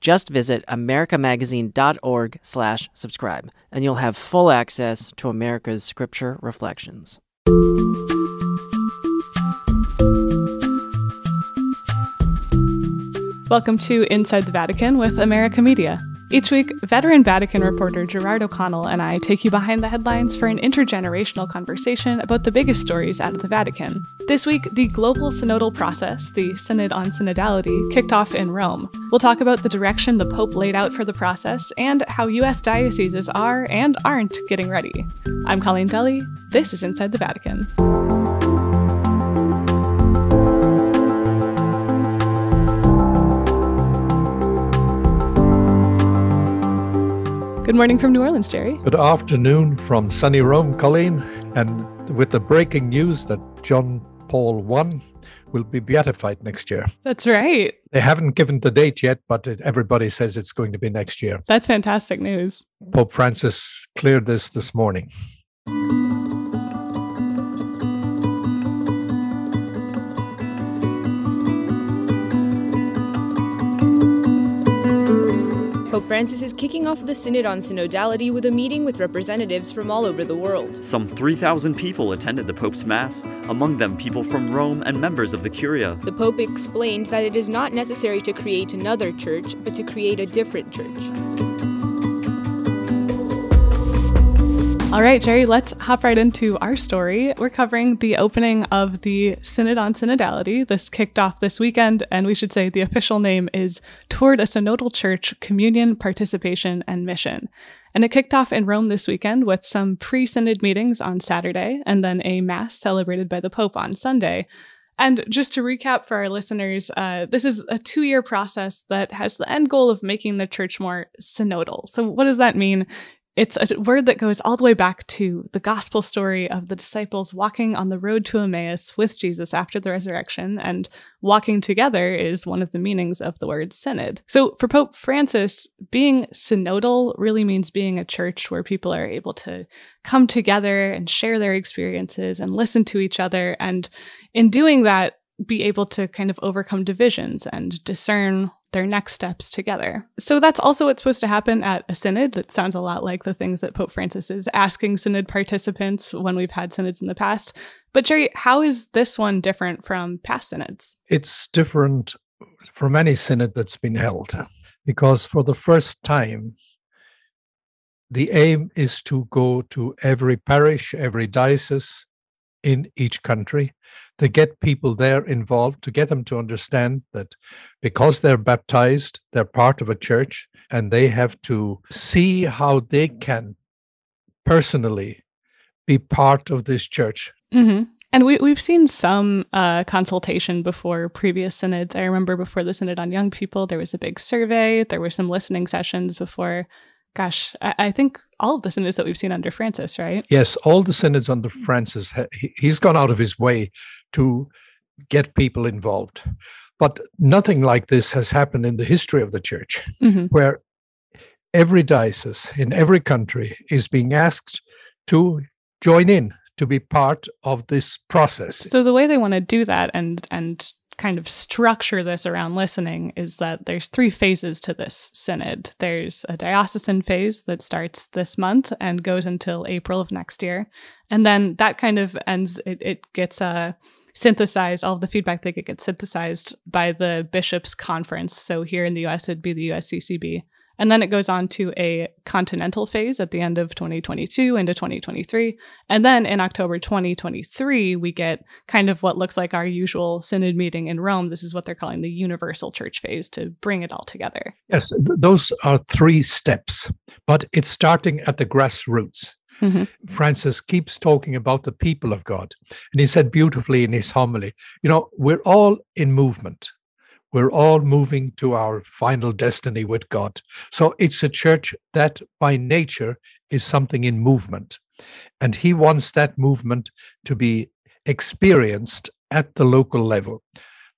Just visit americamagazine.org slash subscribe, and you'll have full access to America's Scripture Reflections. Welcome to Inside the Vatican with America Media. Each week, veteran Vatican reporter Gerard O'Connell and I take you behind the headlines for an intergenerational conversation about the biggest stories out of the Vatican. This week, the global synodal process, the Synod on Synodality, kicked off in Rome. We'll talk about the direction the Pope laid out for the process and how U.S. dioceses are and aren't getting ready. I'm Colleen Dulle. This is Inside the Vatican. Good morning from New Orleans, Jerry. Good afternoon from sunny Rome, Colleen. And with the breaking news that John Paul I will be beatified next year. That's right. They haven't given the date yet, but it, everybody says it's going to be next year. That's fantastic news. Pope Francis cleared this this morning. Pope Francis is kicking off the Synod on Synodality with a meeting with representatives from all over the world. Some 3,000 people attended the Pope's Mass, among them people from Rome and members of the Curia. The Pope explained that it is not necessary to create another church, but to create a different church. All right, Jerry, let's hop right into our story. We're covering the opening of the Synod on Synodality. This kicked off this weekend, and we should say the official name is Toward a Synodal Church Communion, Participation, and Mission. And it kicked off in Rome this weekend with some pre synod meetings on Saturday and then a Mass celebrated by the Pope on Sunday. And just to recap for our listeners, uh, this is a two year process that has the end goal of making the church more synodal. So, what does that mean? It's a word that goes all the way back to the gospel story of the disciples walking on the road to Emmaus with Jesus after the resurrection. And walking together is one of the meanings of the word synod. So for Pope Francis, being synodal really means being a church where people are able to come together and share their experiences and listen to each other. And in doing that, be able to kind of overcome divisions and discern their next steps together. So that's also what's supposed to happen at a synod. That sounds a lot like the things that Pope Francis is asking synod participants when we've had synods in the past. But Jerry, how is this one different from past synods? It's different from any synod that's been held because for the first time, the aim is to go to every parish, every diocese in each country to get people there involved, to get them to understand that because they're baptized, they're part of a church and they have to see how they can personally be part of this church. Mm-hmm. And we, we've seen some uh, consultation before previous synods. I remember before the Synod on Young People, there was a big survey, there were some listening sessions before gosh, I, I, think all of the synods that we've seen under Francis, right? Yes, all the synods under Francis, he, he's gone out of his way to get people involved. But nothing like this has happened in the history of the church, mm-hmm. where every diocese in every country is being asked to join in to be part of this process. So the way they want to do that and and kind of structure this around listening is that there's three phases to this synod. There's a diocesan phase that starts this month and goes until April of next year. And then that kind of ends, it, it gets uh, synthesized, all of the feedback get gets synthesized by the bishops' conference. So here in the US, it'd be the USCCB. And then it goes on to a continental phase at the end of 2022 into 2023. And then in October 2023, we get kind of what looks like our usual synod meeting in Rome. This is what they're calling the universal church phase to bring it all together. Yes, th- those are three steps, but it's starting at the grassroots. Mm-hmm. Francis keeps talking about the people of God. And he said beautifully in his homily, you know, we're all in movement. We're all moving to our final destiny with God. So it's a church that by nature is something in movement. And he wants that movement to be experienced at the local level,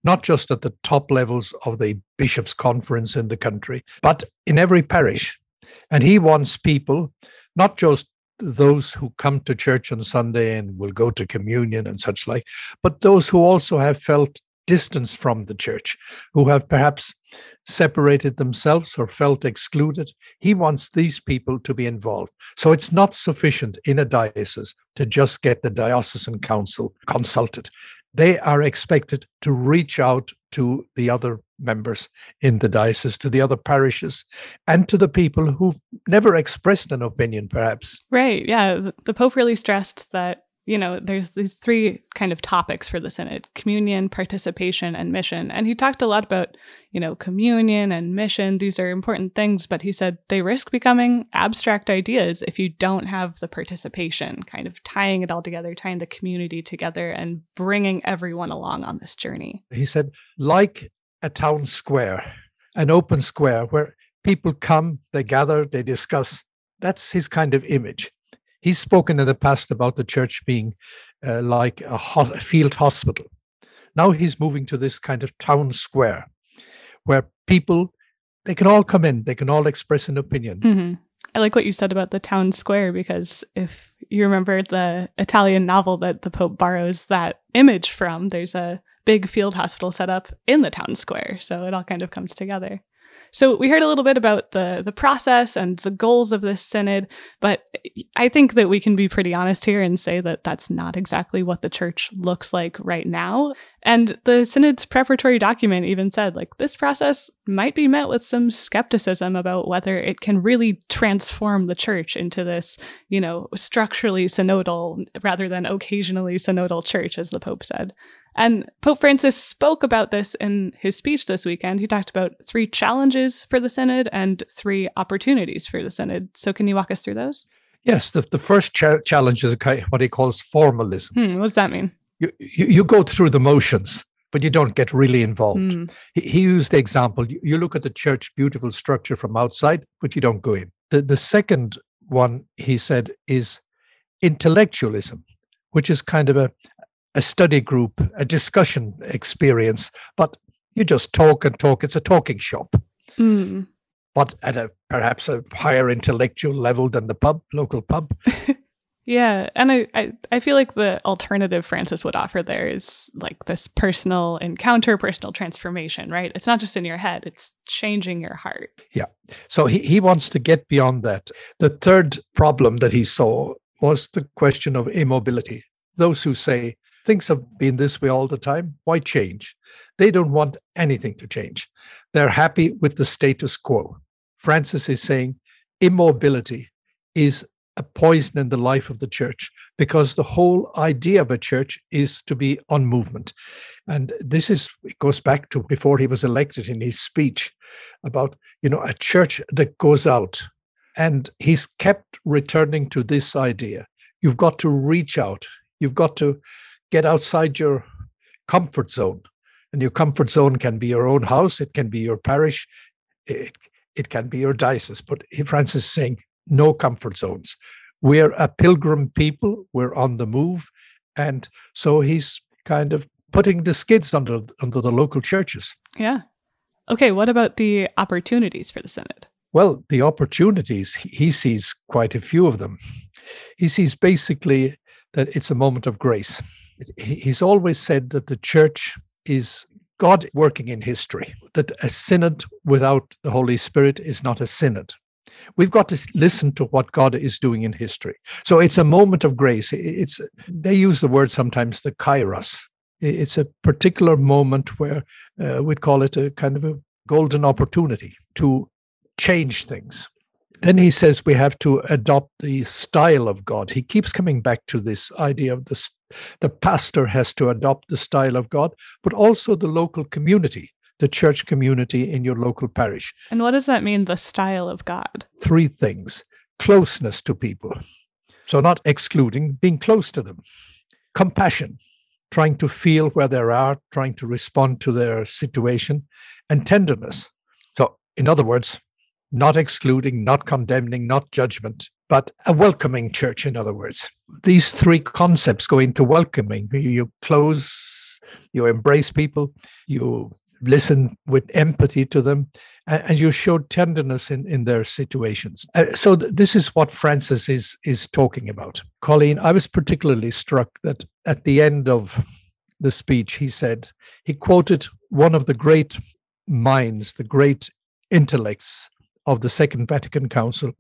not just at the top levels of the bishops' conference in the country, but in every parish. And he wants people, not just those who come to church on Sunday and will go to communion and such like, but those who also have felt distance from the church, who have perhaps separated themselves or felt excluded. He wants these people to be involved. So it's not sufficient in a diocese to just get the diocesan council consulted. They are expected to reach out to the other members in the diocese, to the other parishes, and to the people who've never expressed an opinion, perhaps. Right. Yeah. The Pope really stressed that you know, there's these three kind of topics for the Synod communion, participation, and mission. And he talked a lot about, you know, communion and mission. These are important things, but he said they risk becoming abstract ideas if you don't have the participation, kind of tying it all together, tying the community together, and bringing everyone along on this journey. He said, like a town square, an open square where people come, they gather, they discuss. That's his kind of image He's spoken in the past about the church being uh, like a, ho- a field hospital. Now he's moving to this kind of town square where people they can all come in, they can all express an opinion. Mm-hmm. I like what you said about the town square because if you remember the Italian novel that the Pope borrows that image from, there's a big field hospital set up in the town square. So it all kind of comes together. So we heard a little bit about the the process and the goals of this synod, but I think that we can be pretty honest here and say that that's not exactly what the church looks like right now. And the synod's preparatory document even said like this process might be met with some skepticism about whether it can really transform the church into this, you know, structurally synodal rather than occasionally synodal church as the pope said. And Pope Francis spoke about this in his speech this weekend. He talked about three challenges for the Synod and three opportunities for the Synod. So, can you walk us through those? Yes, the, the first cha- challenge is what he calls formalism. Hmm, what does that mean? You, you, you, go through the motions, but you don't get really involved. Hmm. He, he, used the example you, you look at the church, beautiful structure from outside, but you don't go in. The, the second one, he said, is intellectualism, which is kind of a, a study group, a discussion experience, but you just talk and talk. It's a talking shop. Mm. But at a perhaps a higher intellectual level than the pub, local pub. yeah. And I, I, I feel like the alternative Francis would offer there is like this personal encounter, personal transformation, right? It's not just in your head, it's changing your heart. Yeah. So he, he wants to get beyond that. The third problem that he saw was the question of immobility. Those who say things have been this way all the time. Why change? They don't want anything to change. They're happy with the status quo. Francis is saying immobility is a poison in the life of the church because the whole idea of a church is to be on movement. And this is, it goes back to before he was elected in his speech about, you know, a church that goes out. And he's kept returning to this idea. You've got to reach out. You've got to get outside your comfort zone. And your comfort zone can be your own house, it can be your parish, it, it can be your diocese. But Francis is saying no comfort zones. We're a pilgrim people, we're on the move. And so he's kind of putting the skids under under the local churches. Yeah. Okay, what about the opportunities for the Synod? Well, the opportunities, he sees quite a few of them. He sees basically that it's a moment of grace he's always said that the church is God working in history, that a synod without the Holy Spirit is not a synod. We've got to listen to what God is doing in history. So it's a moment of grace. It's they use the word sometimes the kairos. It's a particular moment where uh, we'd call it a kind of a golden opportunity to change things. Then he says we have to adopt the style of God. He keeps coming back to this idea of the the pastor has to adopt the style of God, but also the local community, the church community in your local parish. And what does that mean, the style of God? Three things closeness to people. So, not excluding, being close to them, compassion. trying to feel where they are, trying to respond to their situation, and tenderness. So, in other words, not excluding, not condemning, not judgment, but a welcoming church, in other words. These three concepts go into welcoming. You close, you embrace people, you listen with empathy to them, and, you show tenderness in, in their situations. Uh, so th- this is what Francis is is talking about. Colleen, I was particularly struck that at the end of the speech, he said he quoted one of the great minds, the great intellects of the Second Vatican Council,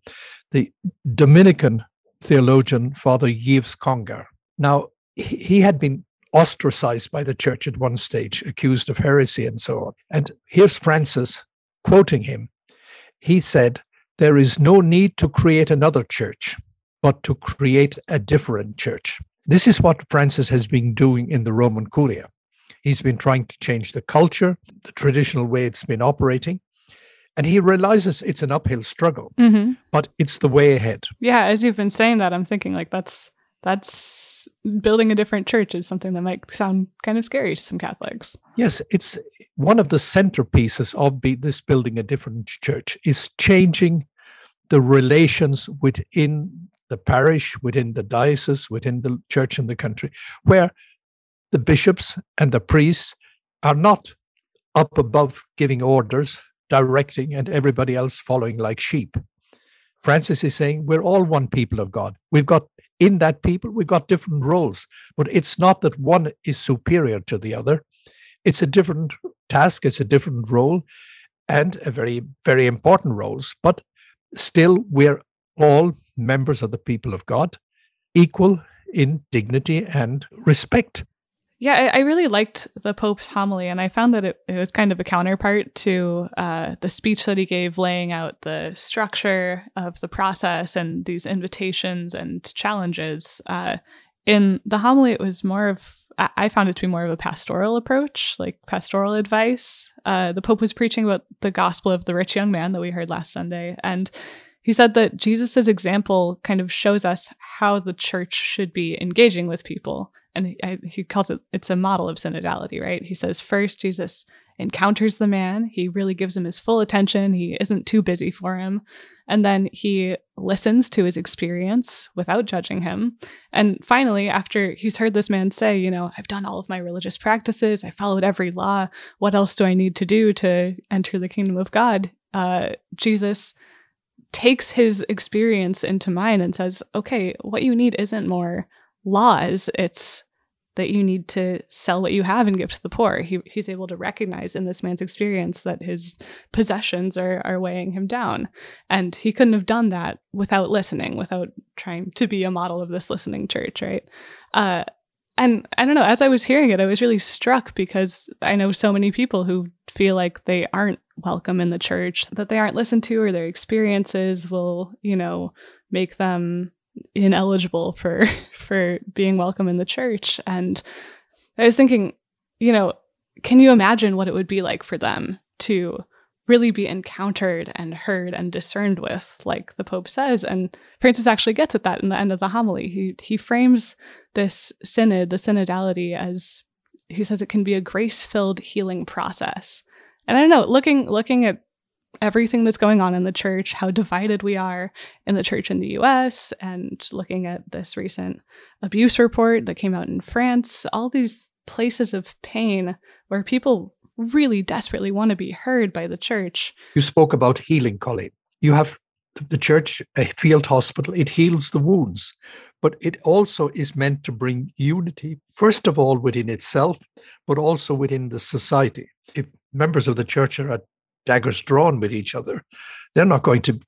the Dominican theologian Father Yves Congar. Now, he had been ostracized by the church at one stage, accused of heresy and so on. And here's Francis quoting him. He said, There is no need to create another church, but to create a different church. This is what Francis has been doing in the Roman Curia. He's been trying to change the culture, the traditional way it's been operating. And he realizes it's an uphill struggle, mm-hmm. but it's the way ahead. Yeah, as you've been saying that, I'm thinking like that's that's building a different church is something that might sound kind of scary to some Catholics. Yes, it's one of the centerpieces of be, this building a different church is changing the relations within the parish, within the diocese, within the church in the country, where the bishops and the priests are not up above giving orders, directing, and everybody else following like sheep. Francis is saying we're all one people of God. We've got in that people, we've got different roles, but it's not that one is superior to the other. It's a different task, it's a different role, and a very, very important roles. But still, we're all members of the people of God, equal in dignity and respect. Yeah, I, really liked the Pope's homily, and I found that it, it was kind of a counterpart to uh, the speech that he gave, laying out the structure of the process and these invitations and challenges. Uh, in the homily, it was more of, I found it to be more of a pastoral approach, like pastoral advice. Uh, the Pope was preaching about the gospel of the rich young man that we heard last Sunday, and he said that Jesus' example kind of shows us how the church should be engaging with people and he, I, he calls it it's a model of synodality right? He says first jesus encounters the man. He really gives him his full attention. He isn't too busy for him. And then he listens to his experience without judging him. And finally after he's heard this man say you know i've done all of my religious practices. I followed every law. What else do i need to do to enter the kingdom of god? Uh, jesus takes his experience into mind and says okay what you need isn't more laws. It's that you need to sell what you have and give to the poor. He, he's able to recognize in this man's experience that his possessions are, are weighing him down. And he couldn't have done that without listening, without trying to be a model of this listening church, right? Uh, and I don't know, as I was hearing it, I was really struck because I know so many people who feel like they aren't welcome in the church, that they aren't listened to, or their experiences will, you know, make them ineligible for for being welcome in the church. And i was thinking you know can you imagine what it would be like for them to really be encountered and heard and discerned with like the pope says? And francis actually gets at that in the end of the homily. He he frames this synod the synodality as he says it can be a grace-filled healing process. And i don't know looking looking at everything that's going on in the church, how divided we are in the church in the US, and looking at this recent abuse report that came out in France, all these places of pain where people really desperately want to be heard by the church. You spoke about healing, Colleen. You have the church, a field hospital, it heals the wounds, but it also is meant to bring unity, first of all within itself, but also within the society. If members of the church are at daggers drawn with each other. They're not going to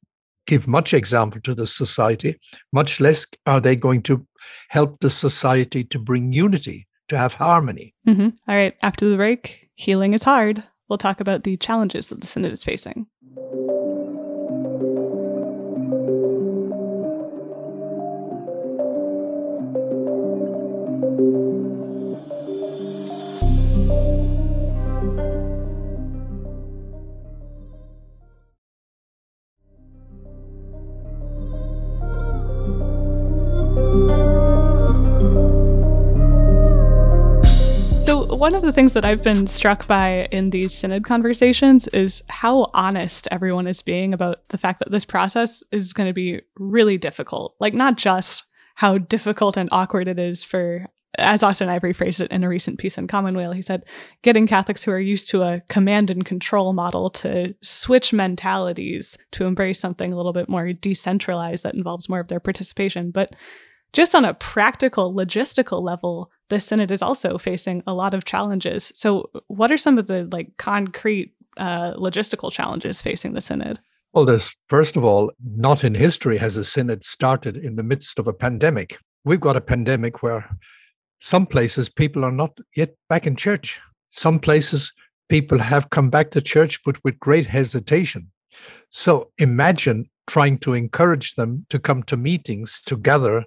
give much example to the society, much less are they going to help the society to bring unity, to have harmony. Mm-hmm. All right, after the break, healing is hard. We'll talk about the challenges that the Synod is facing. One of the things that I've been struck by in these synod conversations is how honest everyone is being about the fact that this process is going to be really difficult. Like, not just how difficult and awkward it is for, as Austen Ivereigh phrased it in a recent piece in Commonweal, he said, getting Catholics who are used to a command and control model to switch mentalities to embrace something a little bit more decentralized that involves more of their participation. But just on a practical, logistical level, the Synod is also facing a lot of challenges. So, what are some of the like concrete uh, logistical challenges facing the Synod? Well, there's first of all, not in history has a synod started in the midst of a pandemic. We've got a pandemic where some places people are not yet back in church. Some places people have come back to church, but with great hesitation. So imagine trying to encourage them to come to meetings together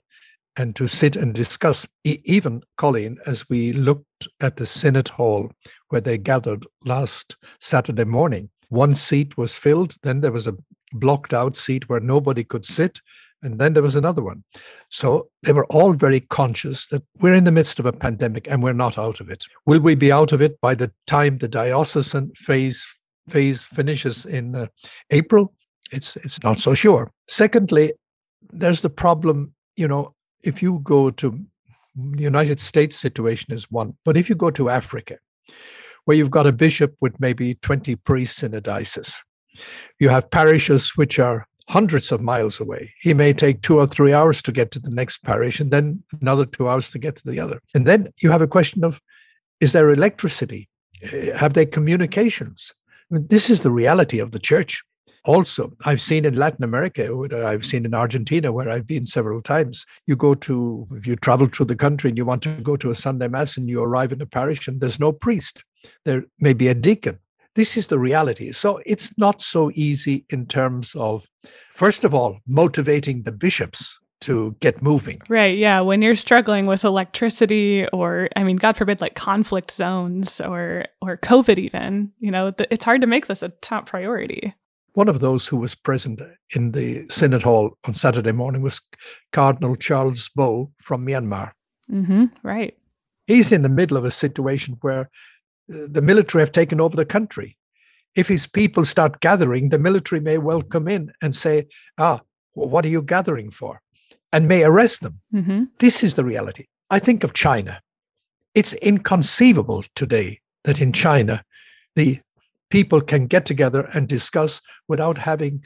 and to sit and discuss. Even, Colleen, as we looked at the Synod Hall where they gathered last Saturday morning, one seat was filled, then there was a blocked out seat where nobody could sit, and then there was another one. So they were all very conscious that we're in the midst of a pandemic and we're not out of it. Will we be out of it by the time the diocesan phase phase finishes in uh, April? It's it's not so sure. Secondly, there's the problem, you know, if you go to the United States situation is one, but if you go to Africa, where you've got a bishop with maybe 20 priests in a diocese, you have parishes which are hundreds of miles away. He may take two or three hours to get to the next parish and then another two hours to get to the other. And then you have a question of is there electricity? Eh, have they communications? I mean, this is the reality of the church also i've seen in latin america i've seen in argentina where i've been several times you go to if you travel through the country and you want to go to a sunday mass and you arrive in a parish and there's no priest there may be a deacon this is the reality so it's not so easy in terms of first of all motivating the bishops to get moving. Right. Yeah. When you're struggling with electricity or, I mean, God forbid, like conflict zones or, or COVID even, you know, it's hard to make this a top priority. One of those who was present in the Synod Hall on Saturday morning was Cardinal Charles Bo from Myanmar. Mm-hmm, right. He's in the middle of a situation where uh, the military have taken over the country. If his people start gathering, the military may well come in and say, Ah, well, what are you gathering for? And may arrest them. Mm-hmm. This is the reality. I think of China. It's inconceivable today that in China, the people can get together and discuss without having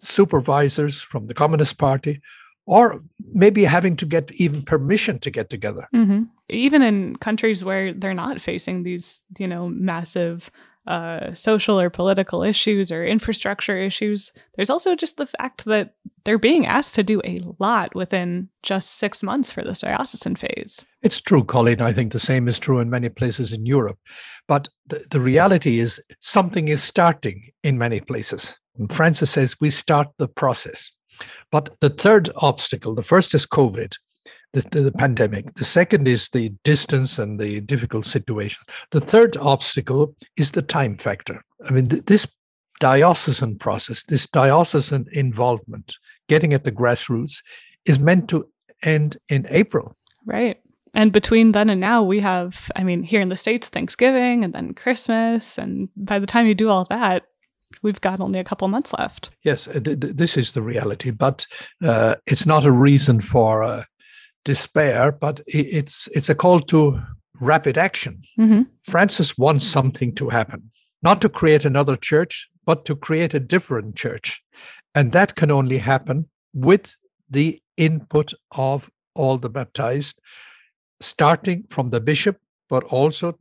supervisors from the Communist Party or maybe having to get even permission to get together. Mm-hmm. Even in countries where they're not facing these, you know, massive uh, social or political issues or infrastructure issues, there's also just the fact that they're being asked to do a lot within just six months for this diocesan phase. It's true, Colleen. I think the same is true in many places in Europe. But the, the reality is something is starting in many places. And Francis says we start the process. But the third obstacle, the first is COVID, the, the, the, pandemic. The second is the distance and the difficult situation. The third obstacle is the time factor. I mean, th- this diocesan process, this diocesan involvement, getting at the grassroots, is meant to end in April. Right. And between then and now, we have, I mean, here in the States, Thanksgiving and then Christmas. And by the time you do all that, we've got only a couple months left. Yes, th- th- this is the reality, but uh, it's not a reason for uh, despair, but it's it's a call to rapid action. Mm-hmm. Francis wants something to happen, not to create another church, but to create a different church, and that can only happen with the input of all the baptized, starting from the bishop but also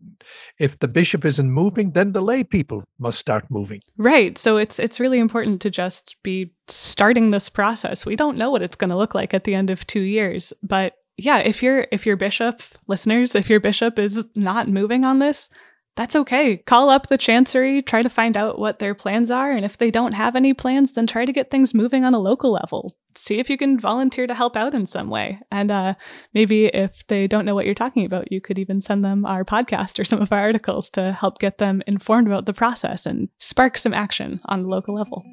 if the bishop isn't moving then the lay people must start moving. Right so it's it's really important to just be starting this process. We don't know what it's going to look like at the end of 2 years but yeah if your if your bishop listeners if your bishop is not moving on this that's okay. Call up the chancery, try to find out what their plans are, and if they don't have any plans, then try to get things moving on a local level. See if you can volunteer to help out in some way. And uh, maybe if they don't know what you're talking about, you could even send them our podcast or some of our articles to help get them informed about the process and spark some action on the local level.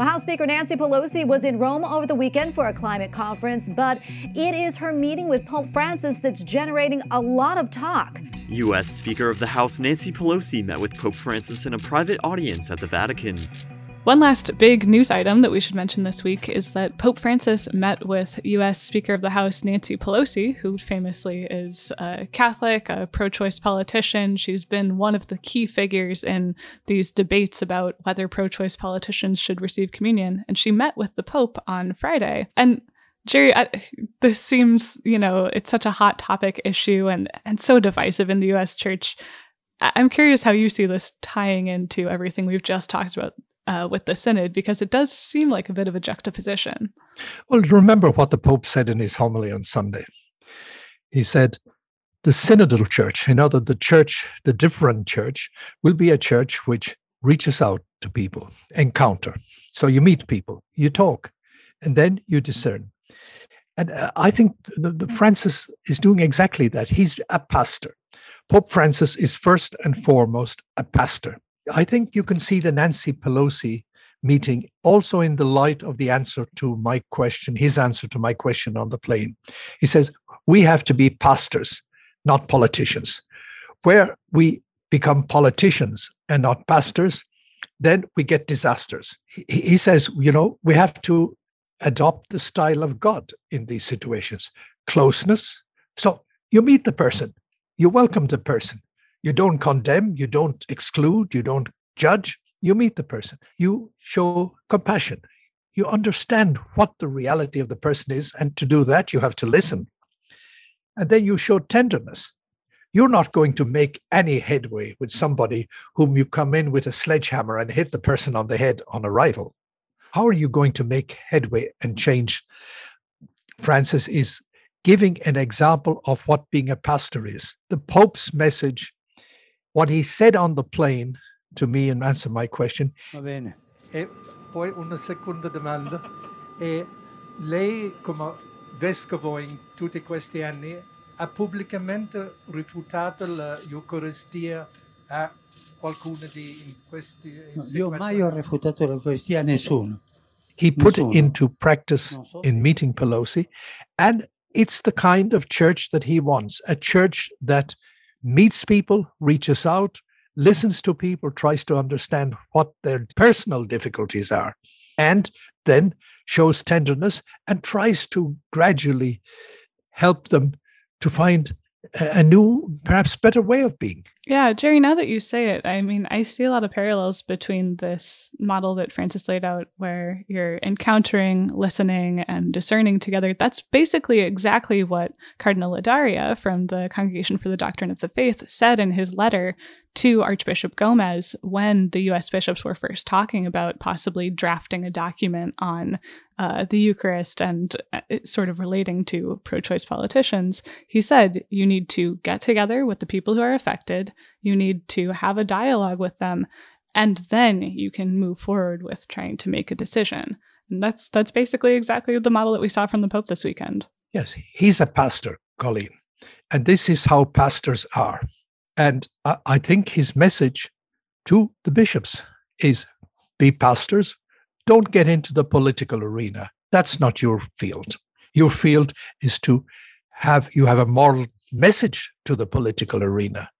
Well, House Speaker Nancy Pelosi was in Rome over the weekend for a climate conference, but it is her meeting with Pope Francis that's generating a lot of talk. U.S. Speaker of the House Nancy Pelosi met with Pope Francis in a private audience at the Vatican. One last big news item that we should mention this week is that Pope Francis met with U.S. Speaker of the House Nancy Pelosi, who famously is a Catholic, a pro choice politician. She's been one of the key figures in these debates about whether pro choice politicians should receive communion. And she met with the Pope on Friday. And Jerry, I, this seems, you know, it's such a hot topic issue and, and so divisive in the U.S. church. I'm curious how you see this tying into everything we've just talked about uh, with the synod because it does seem like a bit of a juxtaposition. Well, remember what the Pope said in his homily on Sunday. He said, the synodal church, in other the church, the different church, will be a church which reaches out to people, encounter. So you meet people, you talk, and then you discern. And uh, I think the, the Francis is doing exactly that. He's a pastor. Pope Francis is first and foremost a pastor. I think you can see the Nancy Pelosi meeting also in the light of the answer to my question, his answer to my question on the plane. He says, We have to be pastors, not politicians. Where we become politicians and not pastors, then we get disasters. He, says, you know, we have to adopt the style of God in these situations closeness. So you meet the person, you welcome the person, you don't condemn, you don't exclude, you don't judge. You meet the person. You show compassion. You understand what the reality of the person is. And to do that, you have to listen. And then you show tenderness. You're not going to make any headway with somebody whom you come in with a sledgehammer and hit the person on the head on arrival. How are you going to make headway and change? Francis is giving an example of what being a pastor is. The Pope's message what he said on the plane to me and answer my question. Va bene. E eh, poi una seconda domanda. E lei come vescovo in tutti questi anni ha pubblicamente rifiutato l'Eucaristia a qualcuno di questi no, Io mai ho rifiutato l'Eucaristia a nessuno. He put nessuno. it into practice so. in meeting Pelosi and it's the kind of church that he wants, a church that meets people, reaches out, listens to people, tries to understand what their personal difficulties are, and then shows tenderness and tries to gradually help them to find a new, perhaps better way of being. Yeah, Jerry, now that you say it, I mean, I see a lot of parallels between this model that Francis laid out, where you're encountering, listening, and discerning together. That's basically exactly what Cardinal Ladaria from the Congregation for the Doctrine of the Faith said in his letter to Archbishop Gomez when the US bishops were first talking about possibly drafting a document on uh, the Eucharist and uh, sort of relating to pro choice politicians. He said, You need to get together with the people who are affected you need to have a dialogue with them, and then you can move forward with trying to make a decision. And that's that's basically exactly the model that we saw from the Pope this weekend. Yes, he's a pastor, Colleen, and this is how pastors are. And I, think his message to the bishops is: be pastors. Don't get into the political arena. That's not your field. Your field is to have you have a moral message to the political arena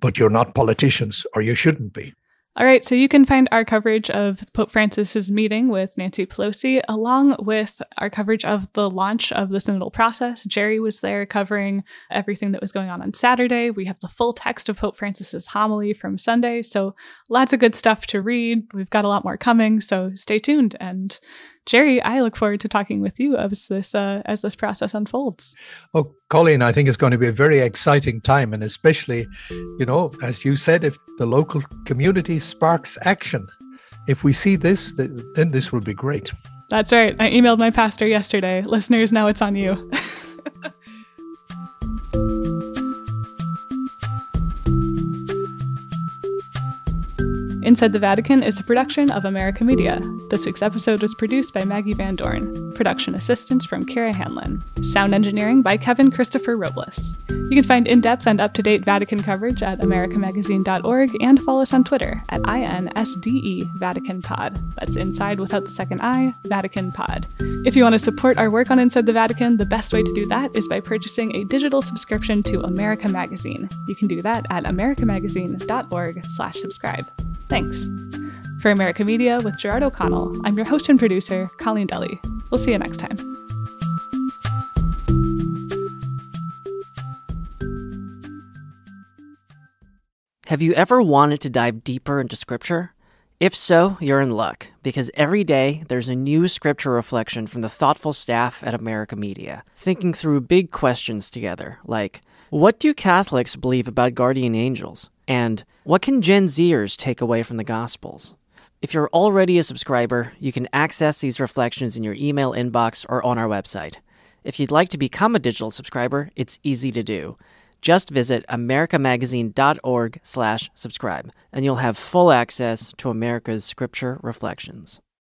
but you're not politicians, or you shouldn't be. All right, so you can find our coverage of Pope Francis's meeting with Nancy Pelosi, along with our coverage of the launch of the synodal process. Jerry was there covering everything that was going on on Saturday. We have the full text of Pope Francis's homily from Sunday, so lots of good stuff to read. We've got a lot more coming, so stay tuned. And Jerry, I look forward to talking with you as this uh, as this process unfolds. Oh, Colleen, I think it's going to be a very exciting time, and especially, you know, as you said, if the local community sparks action, if we see this, then this will be great. That's right. I emailed my pastor yesterday. Listeners, now it's on you. Inside the Vatican is a production of America Media. This week's episode was produced by Maggie Van Dorn. Production assistance from Kara Hanlon. Sound engineering by Kevin Christopher Robles. You can find in depth and up to date Vatican coverage at americamagazine.org and follow us on Twitter at INSDE Vatican Pod. That's inside without the second I, Vatican Pod. If you want to support our work on Inside the Vatican, the best way to do that is by purchasing a digital subscription to America Magazine. You can do that at americamagazine.org slash subscribe. Thanks. For America Media with Gerard O'Connell, I'm your host and producer, Colleen Dulle. We'll see you next time. Have you ever wanted to dive deeper into Scripture? If so, you're in luck, because every day there's a new Scripture reflection from the thoughtful staff at America Media, thinking through big questions together, like what do Catholics believe about guardian angels? And what can Gen Zers take away from the Gospels? If you're already a subscriber, you can access these reflections in your email inbox or on our website. If you'd like to become a digital subscriber, it's easy to do. Just visit americamagazine.org slash subscribe, and you'll have full access to America's scripture reflections.